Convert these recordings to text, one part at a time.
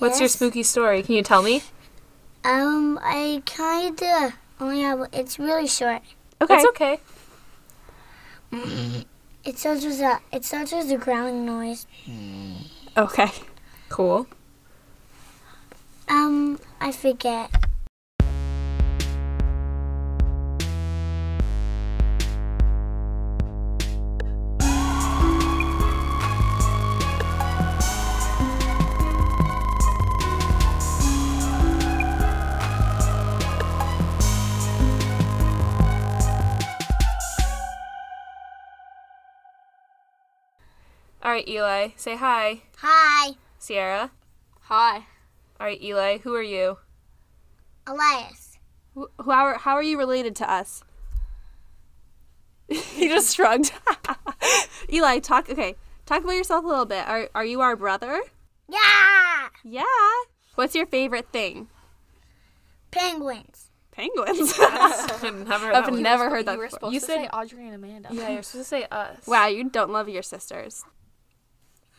What's your spooky story? Can you tell me? Um, I kinda only have. It's really short. Okay. It's okay. It starts with a. It starts with a growling noise. Okay. Cool. Um, I forget. Right, Eli, say hi. Hi, Sierra. Hi. All right, Eli, who are you? Elias. Wh- How are, how are you related to us? he just shrugged. Eli, talk. Okay, talk about yourself a little bit. Are are you our brother? Yeah, Yeah. What's your favorite thing? penguins. Penguins. I've never heard I've that never heard that You were before. supposed You to said- say Audrey and Amanda. Yeah, you're supposed to say us. Wow, you don't love your sisters.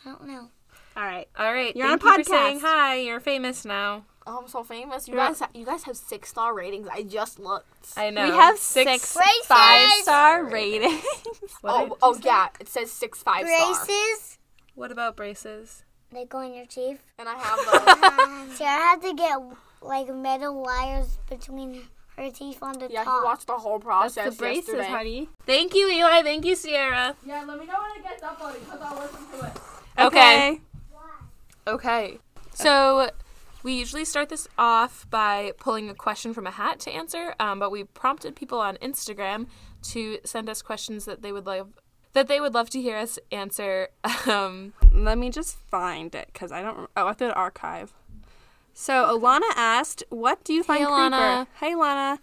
I don't know. All right. All right. You're on thank a you for saying hi. You're famous now. Oh, I'm so famous. You You're- guys, you guys have six star ratings. I just looked. I know. We have six, Braces! five star ratings. What oh, did oh say? yeah, it says six five star. Braces. What about braces? They go in your teeth. And I have those. See, I had to get like metal wires between her teeth on the teeth. yeah, he top. watched the whole That's process the braces, yesterday. honey. Thank you, Eli. Thank you, Sierra. Yeah, let me know when it gets uploaded because I'll listen to it. Okay. Okay. So we usually start this off by pulling a question from a hat to answer, um, but we prompted people on Instagram to send us questions that they would love that they would love to hear us answer. Um, Let me just find it because I don't. Oh, I have to archive. So Alana asked, "What do you find Alana. creepier?" Hey, Lana.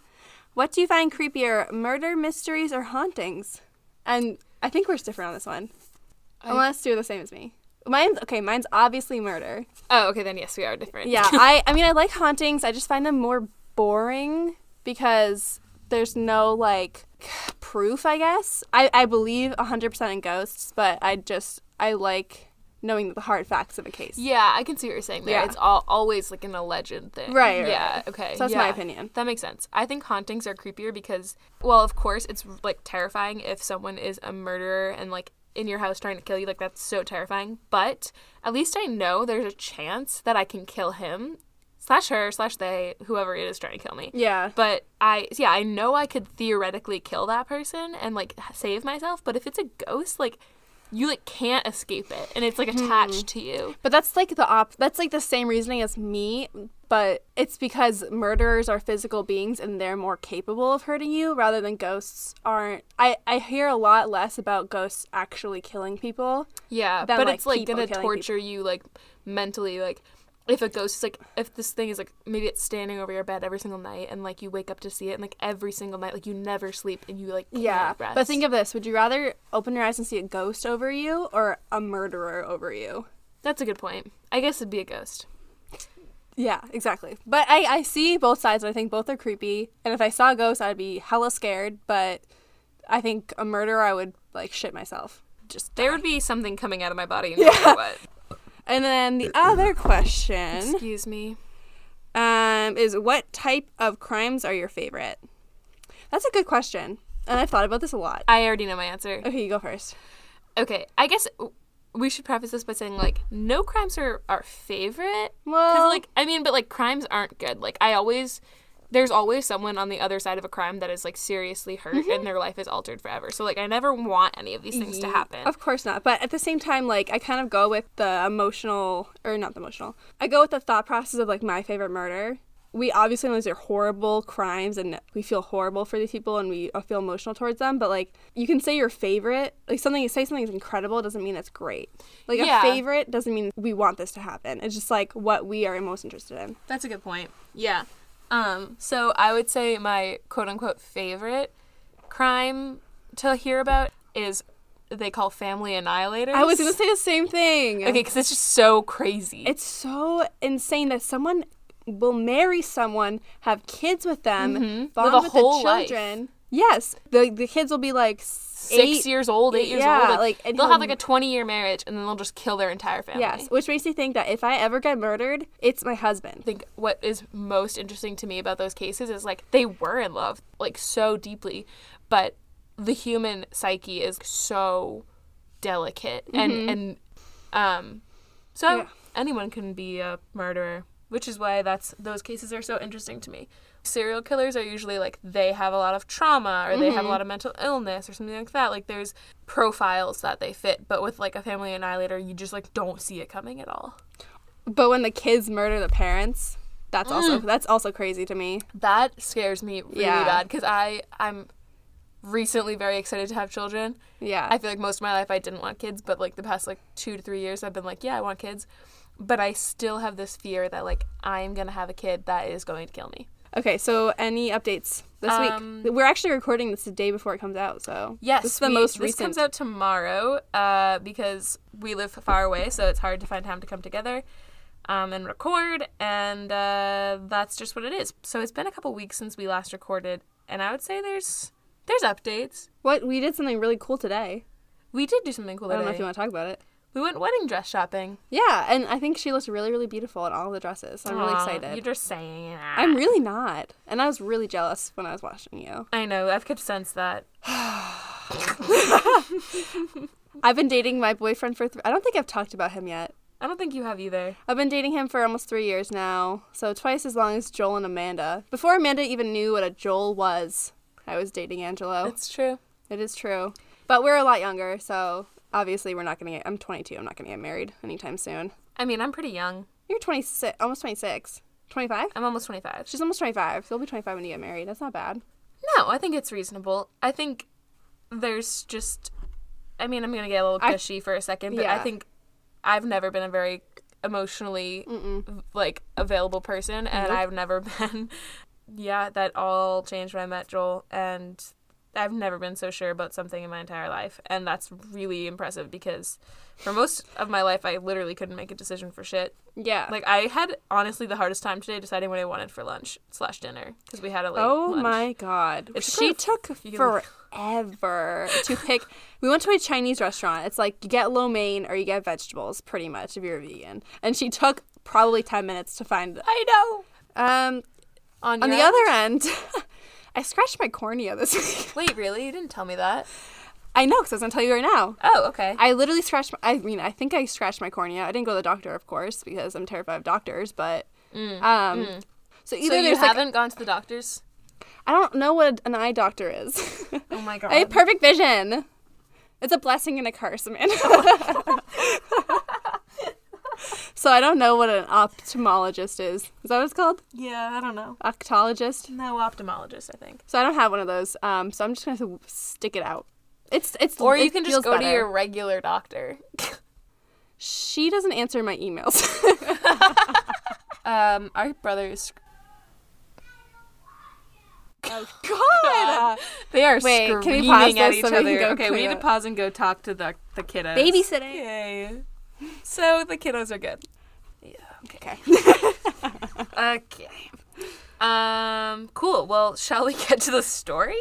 What do you find creepier, murder mysteries or hauntings? And I think we're different on this one. Unless you're the same as me. Mine's okay. Mine's obviously murder. oh, okay, then yes, we are different. Yeah, I. I mean, I like hauntings. I just find them more boring because there's no like proof. I guess I. I believe 100% in ghosts, but I just I like knowing the hard facts of a case. Yeah, I can see what you're saying there. Yeah. It's all, always like an alleged thing. Right, right, Yeah. right. Okay. So that's my opinion. That makes sense. I think hauntings are creepier because, well, of course, it's like terrifying if someone is a murderer and like in your house trying to kill you. Like that's so terrifying. But at least I know there's a chance that I can kill him, slash her, slash they, whoever it is trying to kill me. Yeah. But I, yeah, I know I could theoretically kill that person and like save myself. But if it's a ghost, like you like can't escape it, and it's like mm-hmm. attached to you. But that's like the op. That's like the same reasoning as me, but it's because murderers are physical beings and they're more capable of hurting you rather than ghosts aren't. I I hear a lot less about ghosts actually killing people. Yeah, than, but like, it's like gonna torture you like mentally. Like if a ghost is like if this thing is like maybe it's standing over your bed every single night and like you wake up to see it and like every single night like you never sleep and you like Yeah. rest. But think of this: Would you rather open your eyes and see a ghost over you or a murderer over you? that's a good point. I guess it'd be a ghost. Yeah, exactly. But I, I see both sides. and I think both are creepy. And if I saw a ghost, I'd be hella scared. But I think a murderer, I would like shit myself. Just There would be something coming out of my body no matter what. And then the other question Excuse me. um, is what type of crimes are your favorite? That's a good question. And I've thought about this a lot. I already know my answer. Okay, you go first. Okay, I guess we should preface this by saying like no crimes are our favorite. Well- like I mean, but like crimes aren't good. Like I always, there's always someone on the other side of a crime that is like seriously hurt Mm-hmm. and their life is altered forever. So like I never want any of these things to happen. Of course not. But at the same time, like, I kind of go with the emotional, or not the emotional, I go with the thought process of like my favorite murder. We obviously know these are horrible crimes and we feel horrible for these people and we uh, feel emotional towards them. But like, you can say your favorite, like something, you say something is incredible doesn't mean it's great. Like, Yeah. a favorite doesn't mean we want this to happen. It's just like what we are most interested in. That's a good point. Yeah. Um. So I would say my quote unquote favorite crime to hear about is they call family annihilators. I was to say the same thing. Okay, because it's just so crazy. It's so insane that someone will marry someone, have kids with them, bond Mm-hmm. Live a with whole the life. children, Yes, the the kids will be like Six eight, years old, eight years yeah, old. Like, like, they'll have like a twenty year marriage, and then they'll just kill their entire family. Yes, which makes me think that if I ever get murdered, it's my husband. I think what is most interesting to me about those cases is like they were in love like so deeply, but the human psyche is so delicate and and um so Mm-hmm. Yeah. anyone can be a murderer, which is why that's those cases are so interesting to me. Serial killers are usually like they have a lot of trauma or they have Mm-hmm. a lot of mental illness or something like that. Like there's profiles that they fit, but with like a family annihilator, you just like don't see it coming at all. But when the kids murder the parents, that's also that's also crazy to me. That scares me really Yeah. bad because I I'm recently very excited to have children. Yeah. I feel like most of my life I didn't want kids, but like the past like two to three years I've been like, yeah, I want kids. But I still have this fear that like I'm gonna have a kid that is going to kill me. okay, so any updates this Um, week? We're actually recording this the day before it comes out, so Yes, this is the we- most this comes out tomorrow uh, because we live far away, so it's hard to find time to come together um, and record, and uh, that's just what it is. So it's been a couple weeks since we last recorded, and I would say there's there's updates. What we did something really cool today. We did do something cool today. I don't know if you want to talk about it. We went wedding dress shopping. Yeah, and I think she looks really, really beautiful in all the dresses. So I'm really excited. You're just saying that. I'm really not, and I was really jealous when I was watching you. I know. I've could sense that. I've been dating my boyfriend for. Th- I don't think I've talked about him yet. I don't think you have either. I've been dating him for almost three years now, so twice as long as Joel and Amanda. Before Amanda even knew what a Joel was, I was dating Angelo. It's true. It is true. But we're a lot younger, so obviously we're not going to get. I'm 22. I'm not going to get married anytime soon. I mean, I'm pretty young. You're 26, almost 26. 25? I'm almost 25. She's almost 25. So you'll be 25 when you get married. That's not bad. No, I think it's reasonable. I think there's just. I mean, I'm gonna get a little I- gushy for a second, but I Yeah. think I've never been a very emotionally like available person, and Nope. I've never been. yeah, that all changed when I met Joel, and I've never been so sure about something in my entire life, and that's really impressive because for most of my life, I literally couldn't make a decision for shit. Yeah. Like I had honestly the hardest time today deciding what I wanted for lunch slash dinner because we had a late Oh lunch. my god. It she took forever to pick. We went to a Chinese restaurant. It's like you get lo mein or you get vegetables, pretty much, if you're a vegan. And she took probably 10 minutes to find. I know. Um, On, on the end? other end, I scratched my cornea this week. Wait, really? You didn't tell me that. I know, because I was going to tell you right now. Oh, okay. I literally scratched. My, I mean, I think I scratched my cornea. I didn't go to the doctor, of course, because I'm terrified of doctors. But um, so either so you haven't gone to the doctors? I don't know what an eye doctor is. Oh my god. I have perfect vision. It's a blessing and a curse, Amanda. so I don't know what an ophthalmologist is. Is that what it's called? yeah, I don't know. Octologist. No ophthalmologist, I think. So I don't have one of those. Um, so I'm just gonna stick it out. It's it's. Or you it can just go to your regular doctor. She doesn't answer my emails. Um, our brothers. oh God! They are Wait, can we screaming pause at this each so we can other. go okay, we need to pause and go talk to the the kiddos. Babysitting. Yay. So the kiddos are good. Yeah. Okay. okay. Um. Cool. Well, shall we get to the story?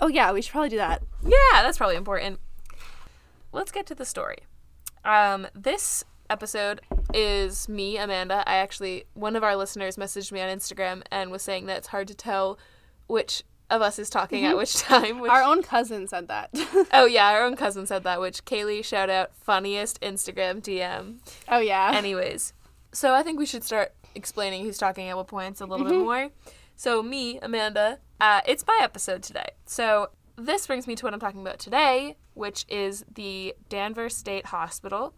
Oh yeah, we should probably do that. Yeah, that's probably important. Let's get to the story. Um, this episode is me, Amanda. I actually, one of our listeners messaged me on Instagram and was saying that it's hard to tell which of us is talking at which time. Which, Our own cousin said that. oh, yeah, our own cousin said that, which Kaylee, shout out, funniest Instagram DM. oh yeah. Anyways, so I think we should start explaining who's talking at what points a little bit more. So, me, Amanda, uh, it's my episode today. So, this brings me to what I'm talking about today, which is the Danvers State Hospital,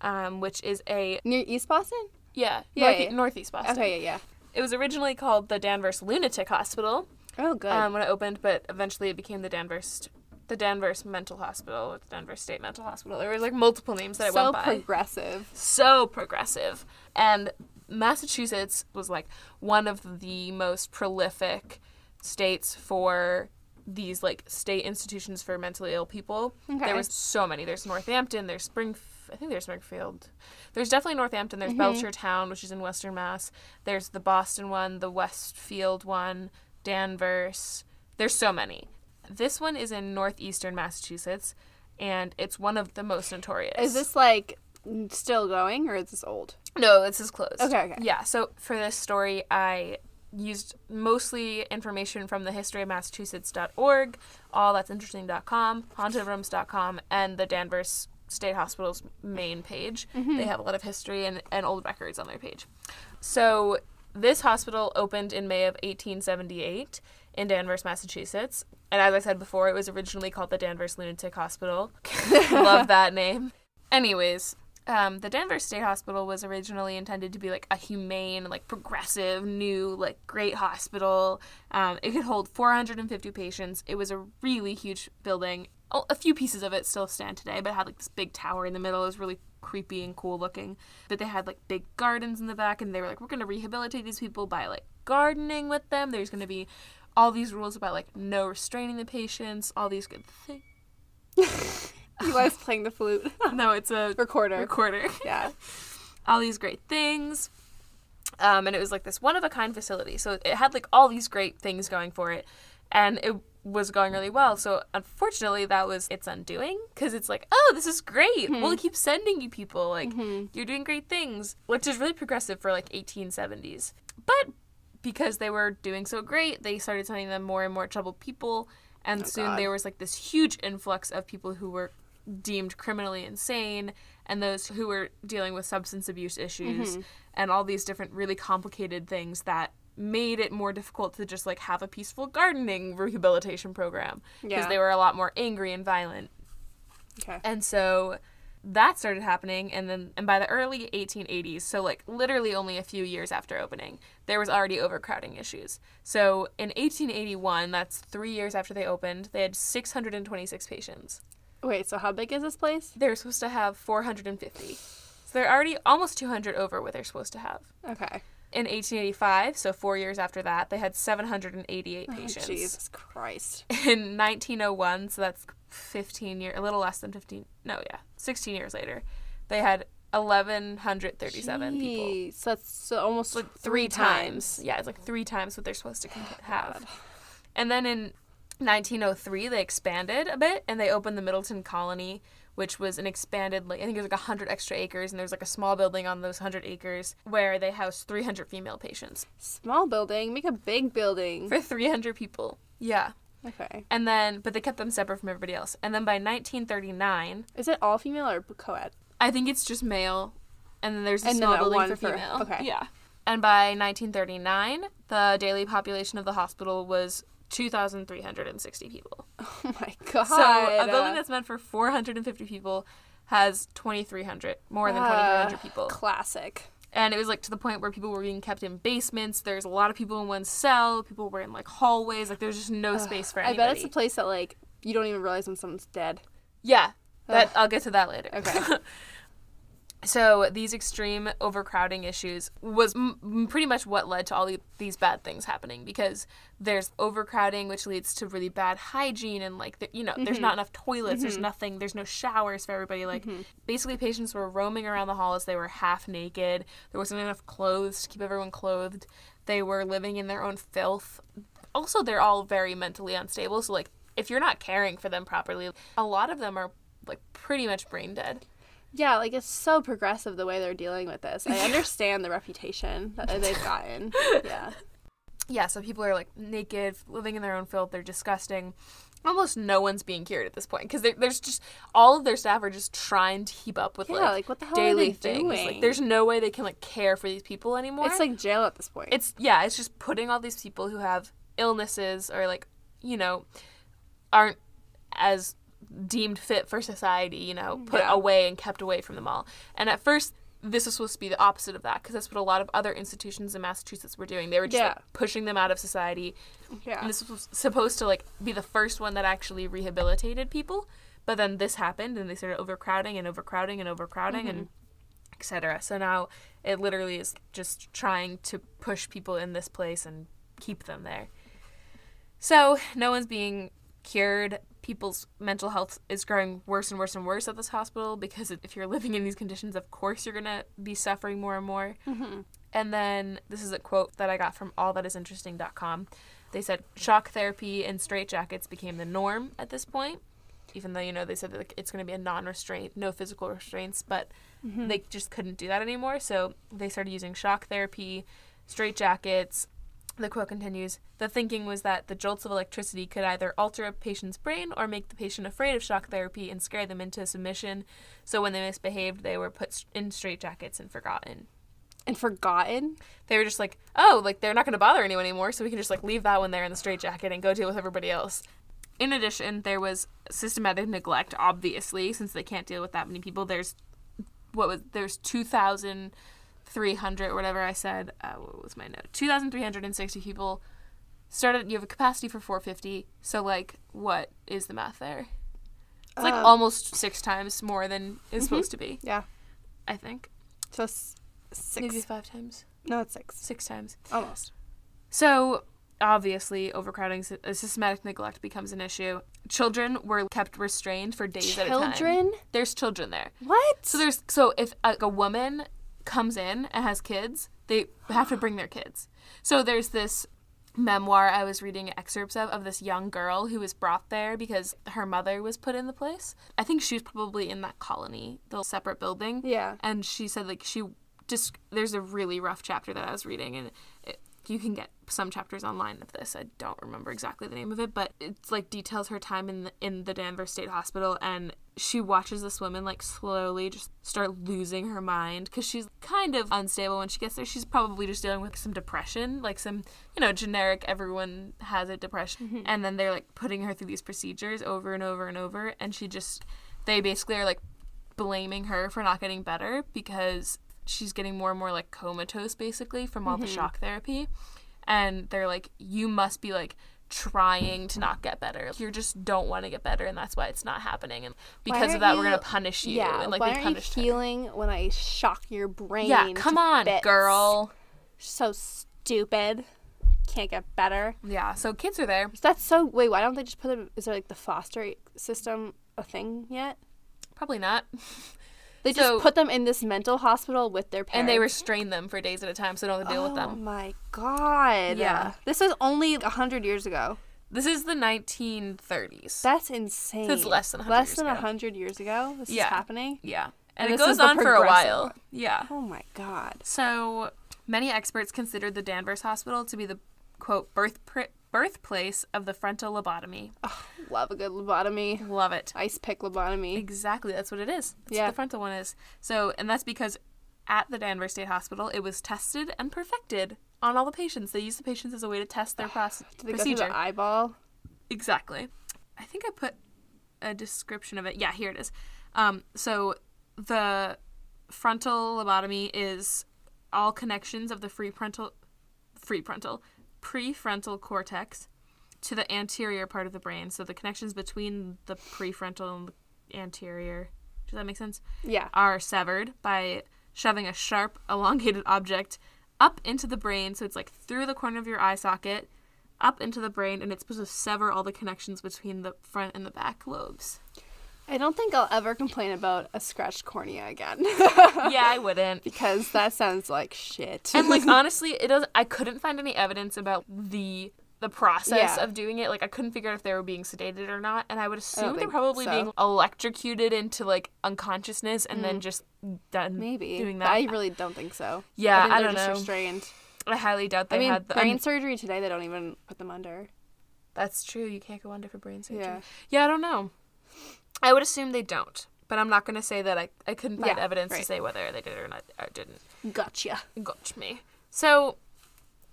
um, which is a, Near East Boston. yeah, Yeah, north- yeah. Northeast Boston. Okay, yeah, yeah. It was originally called the Danvers Lunatic Hospital Oh good. um, when it opened, but eventually it became the Danvers. The Danvers Mental Hospital, or the Danvers State Mental Hospital. There was like multiple names that it went by So progressive. so progressive. And Massachusetts was like one of the most prolific states for these like state institutions for mentally ill people. Okay. There was so many. There's Northampton, there's Spring I think there's Springfield. There's definitely Northampton, there's Belchertown, which is in Western Mass. There's the Boston one, the Westfield one, Danvers. There's so many. This one is in northeastern Massachusetts, and it's one of the most notorious. Is this like still going or is this old? No, this is closed. Okay, okay. Yeah, so for this story, I used mostly information from the historyofmassachusetts.org, all that's interesting.com, hauntedrooms.com, and the Danvers State Hospital's main page. Mm-hmm. They have a lot of history and, and old records on their page. So this hospital opened in May of 1878 in Danvers, Massachusetts. And as I said before, it was originally called the Danvers Lunatic Hospital. Love that name. Anyways, um, the Danvers State Hospital was originally intended to be like a humane, like progressive, new, like great hospital. Um, it could hold 450 patients. It was a really huge building. A few pieces of it still stand today, but it had like this big tower in the middle. It was really creepy and cool looking. But they had like big gardens in the back, and they were like, we're going to rehabilitate these people by like gardening with them. There's going to be all these rules about like no restraining the patients, all these good things. Eli's playing the flute. No, it's a Recorder. recorder. Yeah. all these great things. Um, and it was like this one of a kind facility. So it had like all these great things going for it. And it was going really well. So unfortunately, that was its undoing because it's like, oh, this is great. Hmm. We'll keep sending you people. Like, hmm. you're doing great things, which is really progressive for like 1870s. But because they were doing so great, they started sending them more and more troubled people. And oh, soon God. there was like this huge influx of people who were deemed criminally insane and those who were dealing with substance abuse issues mm-hmm. and all these different really complicated things that made it more difficult to just like have a peaceful gardening rehabilitation program because Yeah. they were a lot more angry and violent Okay. and so that started happening and then and by the early 1880s so like literally only a few years after opening there was already overcrowding issues so in 1881 that's 3 years after they opened they had 626 patients Wait, so how big is this place? They're supposed to have 450 so they're already almost 200 over what they're supposed to have Okay. In 1885 so 4 years after that they had 788 Oh, patients Jesus Christ. in 1901, so that's 15 years, a little less than 15. No, yeah, 16 years later, they had 1,137 people. So that's so almost Like three times. Yeah, it's like three times what they're supposed to have. And then in 1903, they expanded a bit and they opened the Middleton Colony, which was an expanded, like I think it was like 100 extra acres, and there was like a small building on those 100 acres where they housed 300 female patients Small building, make a big building. for 300 people. Yeah. Okay. And then, but they kept them separate from everybody else. And then by 1939, Is it all female or co-ed? I think it's just male, and then there's a And small building for for- female. okay. Yeah. And by 1939, the daily population of the hospital was 2,360 people. Oh my god. So a building that's meant for 450 people has 2,300, more than 2,300 Uh, people. classic. And it was like to the point where people were being kept in basements. There's a lot of people in one cell. People were in like hallways. Like there's just no space for anybody. I bet it's a place that like you don't even realize when someone's dead. Yeah, that I'll get to that later. Okay. so these extreme overcrowding issues was m- pretty much what led to all the- these bad things happening because there's overcrowding which leads to really bad hygiene and like the, you know there's mm-hmm. not enough toilets there's mm-hmm. nothing there's no showers for everybody like mm-hmm. basically patients were roaming around the halls they were half naked there wasn't enough clothes to keep everyone clothed they were living in their own filth. Also they're all very mentally unstable so like if you're not caring for them properly a lot of them are like pretty much brain dead Yeah, like it's so progressive the way they're dealing with this. I understand the reputation that they've gotten. Yeah. yeah so people are like naked living in their own filth they're disgusting almost no one's being cured at this point because there's just all of their staff are just trying to keep up with Yeah, like, like, what the hell are daily they things like there's no way they can like care for these people anymore It's like jail at this point. it's yeah it's just putting all these people who have illnesses or like you know aren't as deemed fit for society you know put Yeah. away and kept away from them all. And at first this was supposed to be the opposite of that because that's what a lot of other institutions in massachusetts were doing. They were just Yeah. like pushing them out of society. Yeah. and this was supposed to like be the first one that actually rehabilitated people. But then this happened and they started overcrowding and overcrowding and overcrowding and mm-hmm. etc so now it literally is just trying to push people in this place and keep them there. So no one's being cured people's mental health is growing worse and worse and worse at this hospital because if you're living in these conditions of course you're going to be suffering more and more mm-hmm. And then this is a quote that I got from allthatisinteresting.com. They said shock therapy and straitjackets became the norm at this point, even though you know they said that like, it's going to be a non-restraint, no physical restraints, but mm-hmm. they just couldn't do that anymore. So they started using shock therapy, straitjackets. The quote continues The thinking was that the jolts of electricity could either alter a patient's brain or make the patient afraid of shock therapy and scare them into submission. So when they misbehaved, they were put in straitjackets and forgotten. And forgotten. They were just like, oh, like they're not going to bother anyone anymore, so we can just like leave that one there in the straitjacket and go deal with everybody else. In addition, there was systematic neglect, obviously, since they can't deal with that many people. There's what was there's two thousand three hundred or whatever I said. Uh, what was my note? Two thousand three hundred and sixty people started. You have a capacity for four fifty. So like, what is the math there? It's like Um, almost six times more than is supposed to be. Yeah. I think So s- six. maybe five times, No, it's six. six times. Almost. So, obviously, overcrowding, uh, systematic neglect becomes an issue. Children were kept restrained for days at a time. Children? There's children there. What? So there's so if like, a woman comes in and has kids, they have to bring their kids. So there's this memoir I was reading excerpts of of this young girl who was brought there because her mother was put in the place. I think she was probably in that colony, the separate building yeah. and she said like she just there's a really rough chapter that I was reading and it, you can get some chapters online of this. I don't remember exactly the name of it, but it's like details her time in the, in the Danvers State Hospital and she watches this woman like slowly just start losing her mind cuz she's kind of unstable when she gets there. She's probably just dealing with some depression, like some, you know, generic everyone has a depression. Mm-hmm. And then they're like putting her through these procedures over and over and over and she just they basically are like blaming her for not getting better because she's getting more and more like comatose basically from all the mm-hmm. shock therapy and they're like you must be like trying to not get better you just don't want to get better and that's why it's not happening and because of that we're gonna punish you Yeah. and like why aren't punished you her healing when I shock your brain? yeah come on bits? girl So stupid. Can't get better. yeah so kids are there That's so. Wait, why don't they just put them? Is there like the foster system a thing yet? probably not They just put them in this mental hospital with their parents. and they restrain them for days at a time so they don't have to deal with them. Oh my god. Yeah. This was only a hundred years ago. this is the 1930s That's insane. it's less than 100 less years than a ago. hundred years ago. This Yeah. is happening. yeah and, And it goes on for a while one. yeah Oh my god. So many experts considered the Danvers Hospital to be the quote birth pr- birthplace of the frontal lobotomy. Love a good lobotomy. Love it. Ice pick lobotomy. Exactly, that's what it is. That's Yeah. what the frontal one is. So, and that's because at the Danvers State Hospital, it was tested and perfected on all the patients. They used the patients as a way to test their process Did they go through procedure. the eyeball? Exactly. I think I put a description of it. Yeah, here it is. Um, so the frontal lobotomy is all connections of the free frontal, free frontal, prefrontal cortex to the anterior part of the brain. So the connections between the prefrontal and the anterior, does that make sense? Yeah. Are severed by shoving a sharp, elongated object up into the brain. So it's like through the corner of your eye socket, up into the brain, and it's supposed to sever all the connections between the front and the back lobes. I don't think I'll ever complain about a scratched cornea again. yeah, I wouldn't. because that sounds like shit. And like honestly, it doesn't. I couldn't find any evidence about the the process Yeah. of doing it. Like I couldn't figure out if they were being sedated or not. And I would assume they're probably so. being electrocuted into like unconsciousness and then just done Maybe. doing But that. I really don't think so. Yeah, I, think I don't just know. restrained. I highly doubt they I mean, had the. brain um, surgery today, they don't even put them under. that's true. You can't go under for brain surgery. Yeah. Yeah, I don't know. I would assume they don't, but I'm not going to say that I, I couldn't find Yeah, evidence to say whether they did or not or didn't. Gotcha. Gotcha me. So,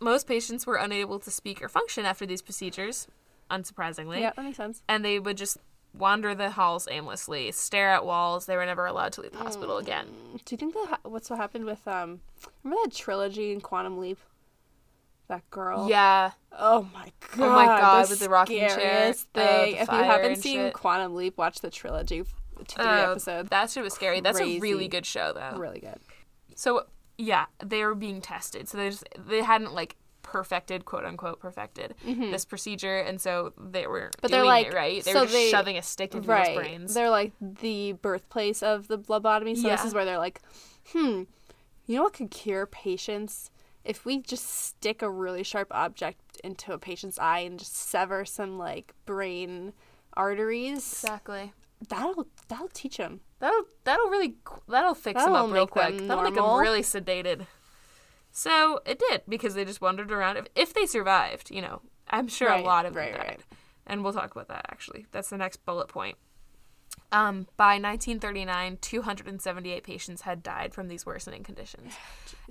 most patients were unable to speak or function after these procedures, unsurprisingly, Yeah, that makes sense. and they would just wander the halls aimlessly, stare at walls. They were never allowed to leave the hospital Mm. again. Do you think that ha- what's what happened with um? Remember that trilogy in Quantum Leap? That girl. Yeah, Oh my god. Oh my God, the with the rocking chair, uh, thing. the if you haven't seen shit. Quantum Leap, watch the trilogy, two three Uh, episodes. that shit was scary. That's a really good show, though. really good. So yeah, they were being tested. So they just they hadn't like perfected, quote unquote, perfected this procedure, and so they were Mm-hmm. But they're like- it right. They so were they- shoving a stick into right. people's brains. They're like the birthplace of the lobotomy. So this is where they're like, hmm, you know what could cure patients if we just stick a really sharp object into a patient's eye and just sever some like brain arteries, Exactly. That'll that'll teach them. That'll that'll really that'll fix them That'll up real quick. That'll make them normal. really sedated. So it did because they just wandered around. If, if they survived, you know, I'm sure Right, a lot of them right, died, right. and we'll talk about that actually. That's the next bullet point. Um, by 1939, 278 patients had died from these worsening conditions.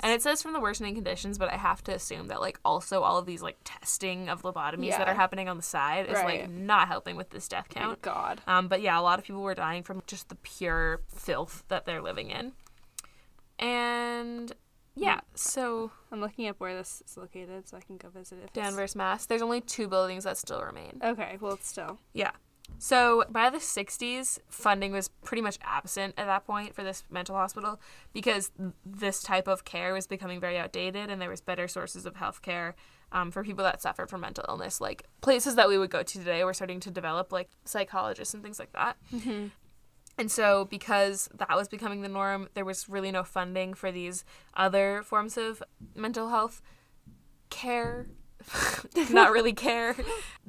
And it says from the worsening conditions, but I have to assume that like also all of these like testing of lobotomies that are happening on the side is like not helping with this death count. Thank God. Um, but yeah, a lot of people were dying from just the pure filth that they're living in. And yeah, so I'm looking up where this is located so I can go visit it. Danvers, Mass. There's only two buildings that still remain. Okay, well, it's still. Yeah. So by the 60s, funding was pretty much absent at that point for this mental hospital because this type of care was becoming very outdated and there was better sources of health care um, for people that suffered from mental illness. Like places that we would go to today were starting to develop like psychologists and things like that. And so, because that was becoming the norm, there was really no funding for these other forms of mental health care. Not really care,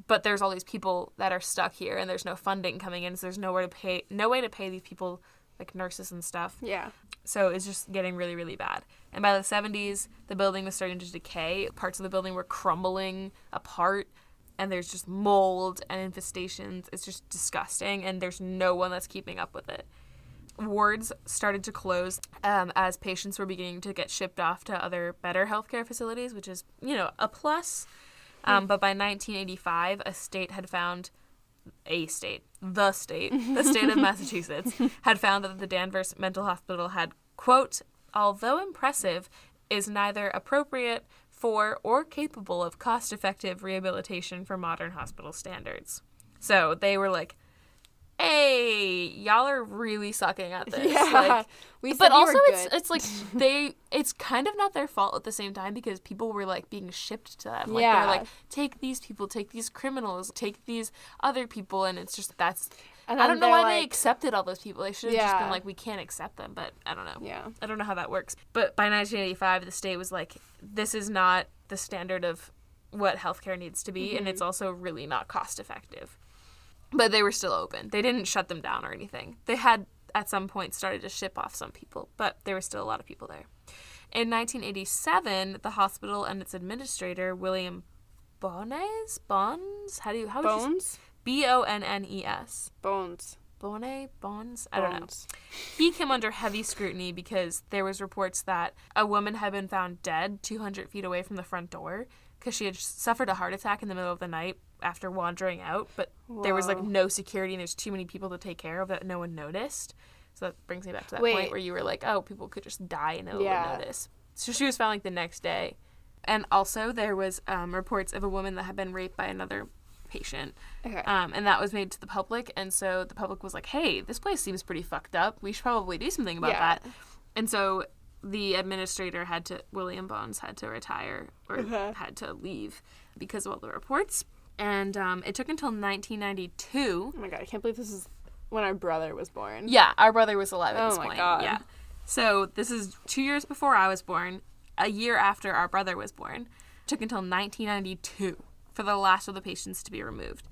but there's all these people that are stuck here, and there's no funding coming in, so there's nowhere to pay, no way to pay these people like nurses and stuff. Yeah. So it's just getting really, really bad. And by the 70s, the building was starting to decay. Parts of the building were crumbling apart, and there's just mold and infestations. It's just disgusting, and there's no one that's keeping up with it. Wards started to close um, as patients were beginning to get shipped off to other better healthcare facilities, which is, you know, a plus. Um, but by 1985, a state had found a state, the state, the state of Massachusetts, had found that the Danvers Mental Hospital had, quote, although impressive, is neither appropriate for or capable of cost effective rehabilitation for modern hospital standards. So they were like, hey, y'all are really sucking at this. Yeah. Like, we but also it's good. it's like they it's kind of not their fault at the same time because people were like being shipped to them. Like Yeah. they're like, take these people, take these criminals, take these other people and it's just that's And I don't know why they accepted all those people. They should have just been like, we can't accept them, but I don't know. Yeah. I don't know how that works. But by 1985, the state was like, this is not the standard of what healthcare needs to be, and Mm-hmm. it's also really not cost effective. But they were still open. They didn't shut them down or anything. They had at some point started to ship off some people, but there were still a lot of people there. In 1987, the hospital and its administrator, William Bones, Bonds, how do you how would Bones? B O N N E S. Bones. Bonnet Bonds? I don't know. He came under heavy scrutiny because there was reports that a woman had been found dead 200 feet away from the front door because she had suffered a heart attack in the middle of the night after wandering out, but there was like no security and there's too many people to take care of that no one noticed. So that brings me back to that Wait. point where you were like, oh, people could just die and no one Yeah. would notice. So she was found like the next day. And also there was um, reports of a woman that had been raped by another patient. Okay. Um, and that was made to the public, and so the public was like, "Hey, this place seems pretty fucked up. We should probably do something about Yeah. that." And so the administrator had to, William Bones had to retire or Okay. had to leave because of all the reports. And um, it took until 1992. oh my god, I can't believe this is when our brother was born. Yeah, our brother was alive at Oh this my point. God. Yeah. So this is two years before I was born, a year after our brother was born. It took until 1992 for the last of the patients to be removed.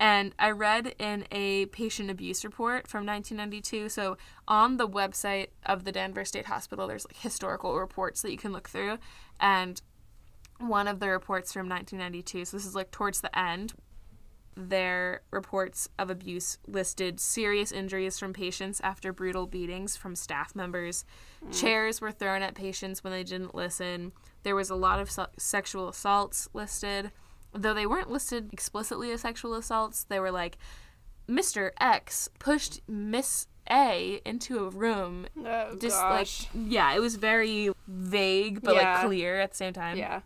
And I read in a patient abuse report from 1992. So on the website of the Denver State Hospital, there's like historical reports that you can look through. And one of the reports from 1992, so this is like towards the end, their reports of abuse listed serious injuries from patients after brutal beatings from staff members. Mm. Chairs were thrown at patients when they didn't listen. There was a lot of se- sexual assaults listed. Though they weren't listed explicitly as sexual assaults, they were like Mr. X pushed Miss A into a room. Oh Just gosh. like yeah, it was very vague but Yeah. like clear at the same time. yeah.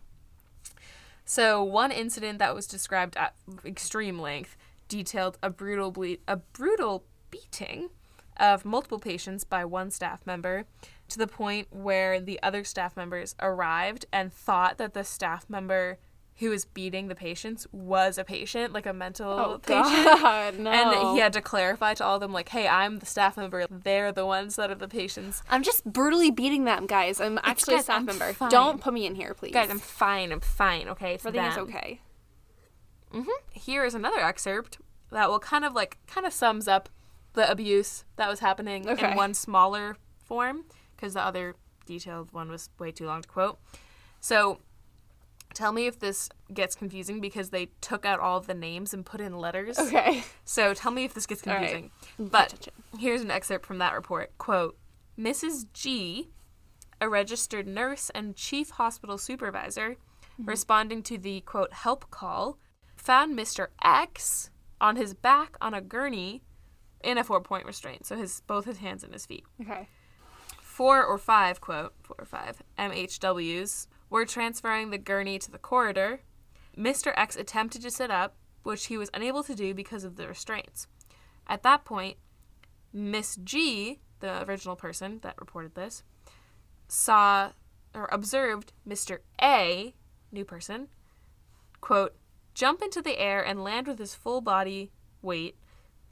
So one incident that was described at extreme length detailed a brutal ble- a brutal beating of multiple patients by one staff member to the point where the other staff members arrived and thought that the staff member who was beating the patients was a patient, like a mental Oh patient. God, no. And he had to clarify to all of them, like, hey, I'm the staff member. They're the ones that are the patients. I'm just brutally beating them, guys. I'm actually a staff I'm member. fine. Don't put me in here, please. Guys, I'm fine. I'm fine. Okay, everything is them. okay. Mm-hmm. Here is another excerpt that will kind of like kind of sums up the abuse that was happening Okay. in one smaller form because the other detailed one was way too long to quote. So tell me if this gets confusing because they took out all of the names and put in letters. Okay. So tell me if this gets All right. confusing. Mm, but here's an excerpt from that report. Quote, Mrs. G, a registered nurse and chief hospital supervisor, mm-hmm. responding to the quote help call, found Mr. X on his back on a gurney in a four point restraint. So his both his hands and his feet. Okay. Four or five, quote, four or five MHWs were transferring the gurney to the corridor. Mr. X attempted to sit up, which he was unable to do because of the restraints. At that point, Miss G, the original person that reported this, saw or observed Mr. A, new person, quote, jump into the air and land with his full body weight,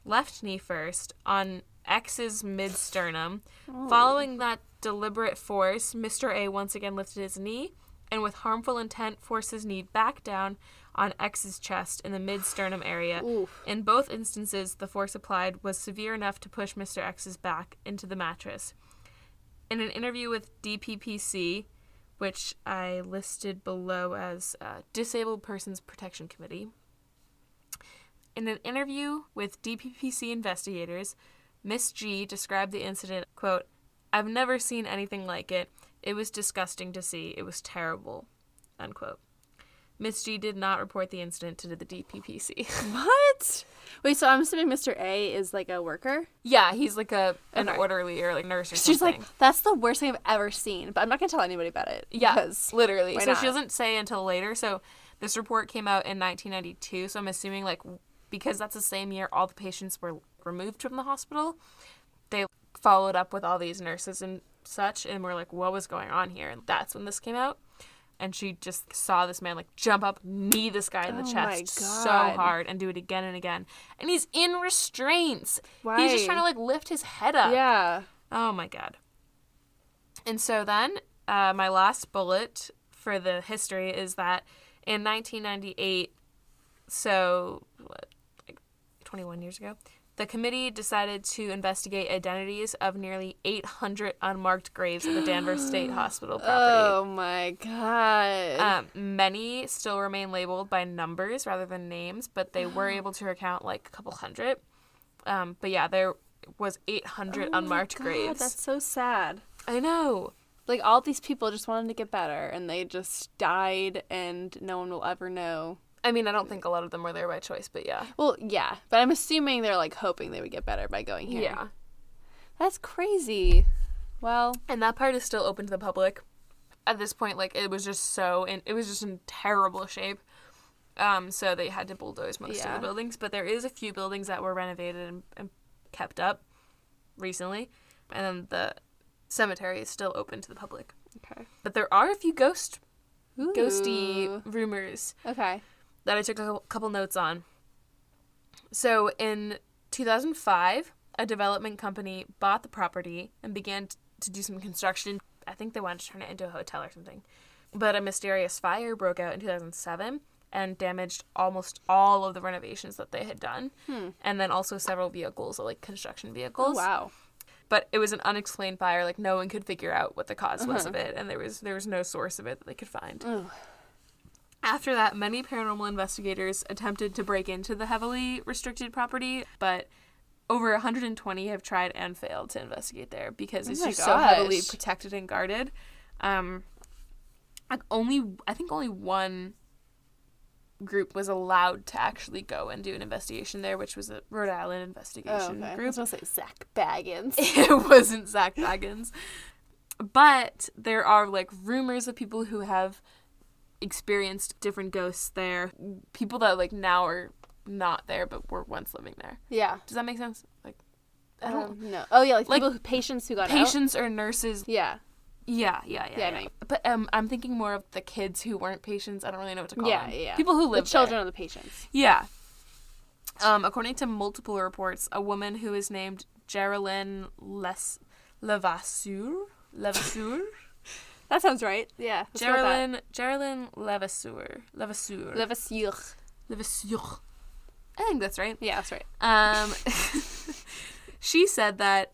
left knee first, on X's mid sternum. Oh. Following that deliberate force, Mr. A once again lifted his knee and, with harmful intent, forced his knee back down on X's chest in the mid sternum area. Oof. In both instances, the force applied was severe enough to push Mr. X's back into the mattress. In an interview with DPPC, which I listed below as uh, Disabled Persons Protection Committee, in an interview with DPPC investigators, Miss G described the incident, quote, I've never seen anything like it. It was disgusting to see. It was terrible, unquote. Miss G did not report the incident to the DPPC. What? Wait, so I'm assuming Mr. A is like a worker? yeah, he's like a an Okay. orderly or like nurse or something. She's something. like, that's the worst thing I've ever seen, but I'm not gonna tell anybody about it. Yeah, literally. So not? she doesn't say until later. So this report came out in 1992. So I'm assuming like because that's the same year all the patients were removed from the hospital, they followed up with all these nurses and such, and were like, what was going on here? And that's when this came out. And she just saw this man like jump up, knee this guy in the Oh chest so hard, and do it again and again. And he's in restraints. Why? He's just trying to like lift his head up. Yeah. Oh my god. And so then, uh, my last bullet for the history is that in 1998, so what, like 21 years ago, the committee decided to investigate identities of nearly 800 unmarked graves at the Danvers State Hospital property. Oh my god. Um, many still remain labeled by numbers rather than names, but they were able to recount like a couple hundred. Um, but yeah, there was 800 Oh unmarked God, graves. That's so sad. I know. Like all these people just wanted to get better, and they just died, and no one will ever know. I mean, I don't think a lot of them were there by choice, but yeah. Well, yeah, but I'm assuming they're like hoping they would get better by going here. Yeah. That's crazy. Well, And that part is still open to the public. At this point, like it was just so and it was just in terrible shape. Um, so they had to bulldoze most of the buildings, but there is a few buildings that were renovated and, and kept up recently, and then the cemetery is still open to the public. okay. But there are a few ghost ghosty rumors Okay. That I took a couple notes on. So in 2005, a development company bought the property and began to do some construction. I think they wanted to turn it into a hotel or something. But a mysterious fire broke out in 2007 and damaged almost all of the renovations that they had done. Hmm. And then also several vehicles, like construction Oh, vehicles. wow. But it was an unexplained fire. Like no one could figure out what the because was of uh-huh. it, and there was there was no source of it that they could find. Ugh. After that, many paranormal investigators attempted to break into the heavily restricted property, but over 120 have tried and failed to investigate there because it's Oh my just so heavily protected and guarded. Um, like only I think only one group was allowed to actually go and do an investigation there, which was a Rhode Island Oh, investigation okay. I group. was gonna say Zak Bagans. it wasn't Zak Bagans. But there are like rumors of people who have experienced different ghosts there. People that like now are not there but were once living there. yeah. Does that make sense? Like I don't Um, no. Oh yeah, like, Like, people, who, patients who got out. patients or nurses Yeah. Yeah, yeah, yeah. Yeah, yeah. Know you- But um, I'm thinking more of the kids who weren't patients. I don't really know what to call Yeah, them. yeah. yeah. People who live. The children there. of the patients. Yeah. Um, according to multiple reports, a woman who is named Geraldine Les Levasseur Levasseur That sounds right. Yeah. let's go with that. Geraldine Geraldine Levasseur Levasseur Levasseur. Levasseur. I think that's right. Yeah, that's right. Um, she said that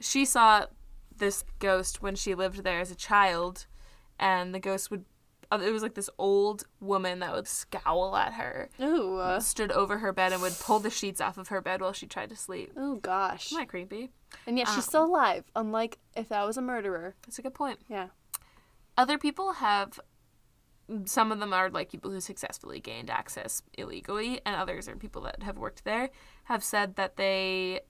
she saw this ghost when she lived there as a child, and the ghost would. uh, It was like this old woman that would scowl at her, Ooh. uh, stood over her bed, and would pull the sheets off of her bed while she tried to sleep. oh gosh. Isn't that creepy? And yet Um, she's still alive, unlike if that was a murderer. That's a good point. Yeah. Other people have. Some of them are like people who successfully gained access illegally, and others are people that have worked there, have said that they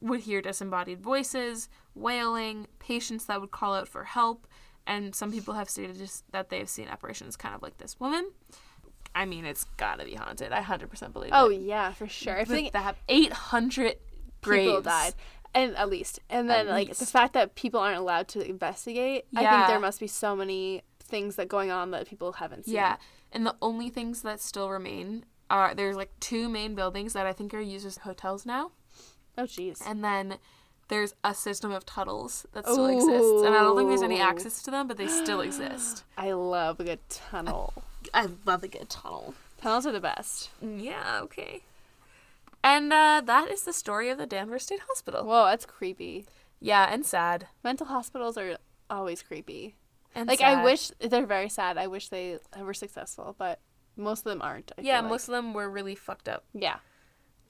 would hear disembodied voices, wailing, patients that would call out for help, and some people have stated just that they've seen apparitions kind of like this woman. I mean, it's gotta be haunted. I 100% believe Oh it. Oh, yeah, for sure. I think that 800 graves. people died. And at least. And then At like the fact that people aren't allowed to investigate, yeah. I think there must be so many things that going on that people haven't seen. Yeah, and the only things that still remain are there's like two main buildings that I think are used as hotels now, Oh jeez. and then there's a system of tunnels that still exists, and I don't think there's any access to them, but they still exist. I love a good tunnel. I love a good tunnel. Tunnels are the best. Mm, yeah, okay. And uh, that is the story of the Danvers State Hospital. Whoa, that's creepy. Yeah, and sad. Mental hospitals are always creepy. And Like I wish they're very sad. I wish they were successful, but most of them aren't. I Yeah, like. most of them were really fucked up. Yeah.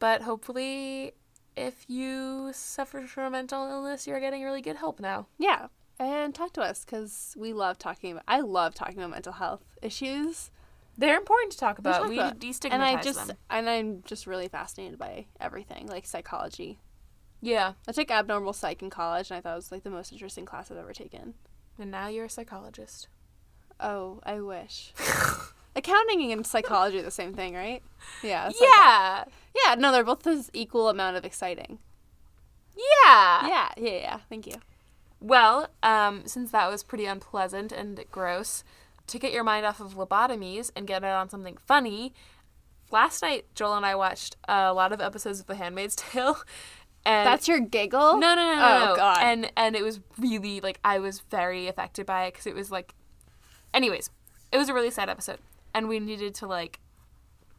But hopefully, if you suffer from a mental illness, you're getting really good help now. Yeah. And talk to us because we love talking about. I love talking about mental health issues. They're important to talk about. talk we about- destigmatize and I just them. and I'm just really fascinated by everything like psychology. Yeah. I took abnormal psych in college, and I thought it was like the most interesting class I've ever taken. And now you're a psychologist. Oh, I wish. Accounting and psychology are the same thing, right? Yeah. it's like yeah. yeah. No, they're both this equal amount of exciting. Yeah. Yeah. Yeah. Yeah. Thank you. Well, um, since that was pretty unpleasant and gross, to get your mind off of lobotomies and get it on something funny, last night Joel and I watched a lot of episodes of The Handmaid's Tale. And That's your giggle. No, no, no, no, Oh, no. God. And and it was really like I was very affected by it because it was like, anyways, it was a really sad episode, and we needed to like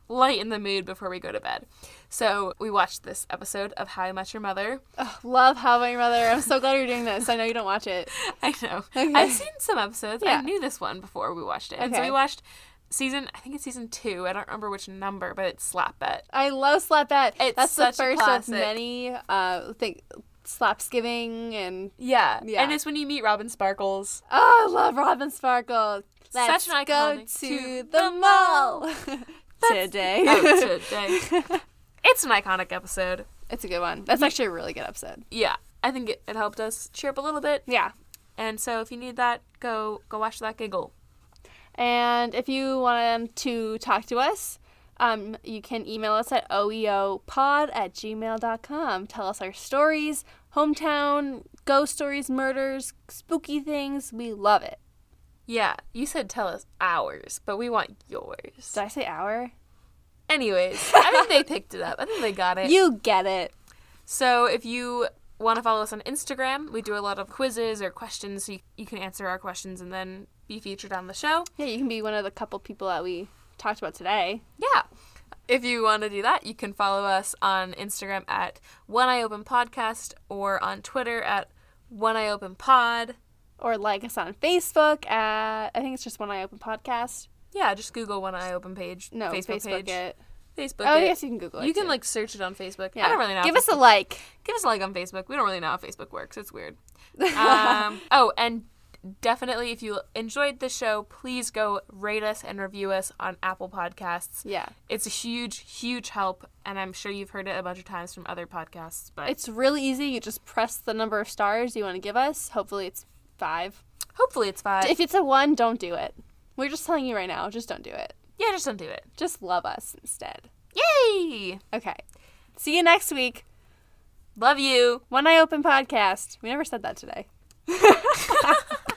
lighten the mood before we go to bed. So we watched this episode of How I Met Your Mother. Ugh, love How I Met Your Mother. I'm so glad you're doing this. I know you don't watch it. I know. Okay. I've seen some episodes. Yeah. I knew this one before we watched it. Okay. And so we watched season. I think it's season two. I don't remember which number, but it's Slap Bet. I love Slap Bet. It's That's such the first of many. Uh, think Slapsgiving and Yeah. Yeah. And it's when you meet Robin Sparkles. oh, I love Robin Sparkles. Such Let's go to to the mall today. Oh, today. it's an iconic episode. it's a good one. That's actually a really good episode. Yeah. I think it, it helped us cheer up a little bit. Yeah. And so if you need that, go go watch that giggle. And if you want to talk to us, um, you can email us at oeopod at gmail.com. Tell us our stories, hometown, ghost stories, murders, spooky things. We love it. Yeah. You said tell us ours, but we want yours. Did I say our? Anyways, I think they picked it up. I think they got it. You get it. So if you want to follow us on Instagram, we do a lot of quizzes or questions. So you, you can answer our questions and then be featured on the show. Yeah, you can be one of the couple people that we talked about today. Yeah. If you want to do that, you can follow us on Instagram at One Eye Open Podcast or on Twitter at One Eye Open Pod. Or like us on Facebook at, I think it's just One Eye Open Podcast. Yeah, just Google One Eye Open page. No, Facebook, Facebook, page. it. Facebook. Oh, it. yes, you can Google it. You can like search it on Facebook. Yeah. I don't really know. Give us a like. give us a like on Facebook. We don't really know how Facebook works. It's weird. Um, oh, and definitely, if you enjoyed the show, please go rate us and review us on Apple Podcasts. Yeah. It's a huge, huge help, and I'm sure you've heard it a bunch of times from other podcasts. But It's really easy. You just press the number of stars you want to give us. Hopefully it's five. hopefully, it's five. If it's a one, don't do it. We're just telling you right now, just don't do it. yeah, just don't do it. Just love us instead. Yay! Okay. See you next week. Love you. One Eye Open Podcast. We never said that today.